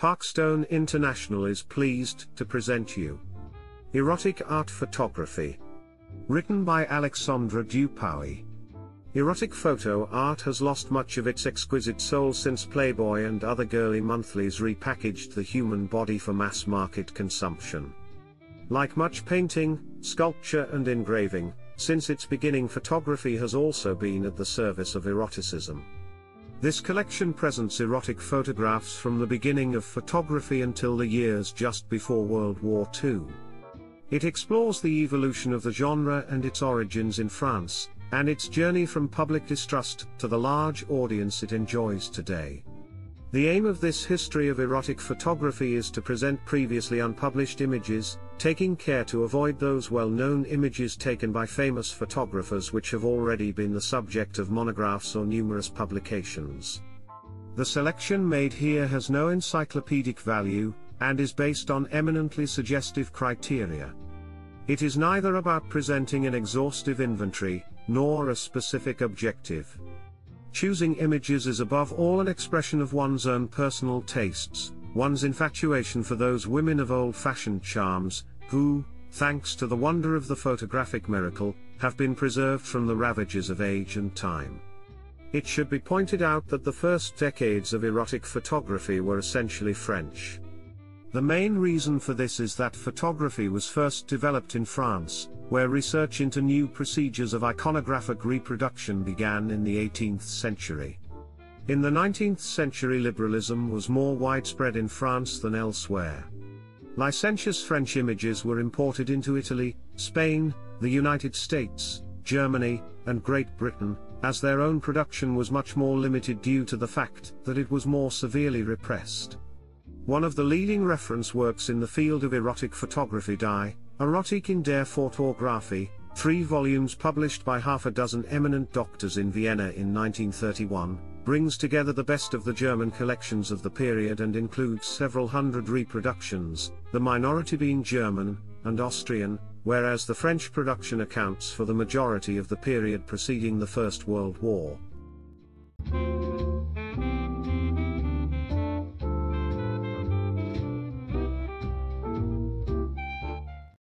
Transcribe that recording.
Parkstone International is pleased to present you Erotic Art Photography. Written by Alexandra Dupuy. Erotic photo art has lost much of its exquisite soul since Playboy and other girly monthlies repackaged the human body for mass market consumption. Like much painting, sculpture and engraving, since its beginning photography has also been at the service of eroticism. This collection presents erotic photographs from the beginning of photography until the years just before World War II. It explores the evolution of the genre and its origins in France, and its journey from public distrust to the large audience it enjoys today. The aim of this history of erotic photography is to present previously unpublished images, taking care to avoid those well-known images taken by famous photographers which have already been the subject of monographs or numerous publications. The selection made here has no encyclopedic value, and is based on eminently suggestive criteria. It is neither about presenting an exhaustive inventory, nor a specific objective. Choosing images is above all an expression of one's own personal tastes, one's infatuation for those women of old-fashioned charms, who, thanks to the wonder of the photographic miracle, have been preserved from the ravages of age and time. It should be pointed out that the first decades of erotic photography were essentially French. The main reason for this is that photography was first developed in France, where research into new procedures of iconographic reproduction began in the 18th century. In the 19th century liberalism was more widespread in France than elsewhere. Licentious French images were imported into Italy, Spain, the United States, Germany, and Great Britain, as their own production was much more limited due to the fact that it was more severely repressed. One of the leading reference works in the field of erotic photography die, Erotik in der Fotografie, three volumes published by half a dozen eminent doctors in Vienna in 1931, brings together the best of the German collections of the period and includes several hundred reproductions, the minority being German and Austrian, whereas the French production accounts for the majority of the period preceding the First World War.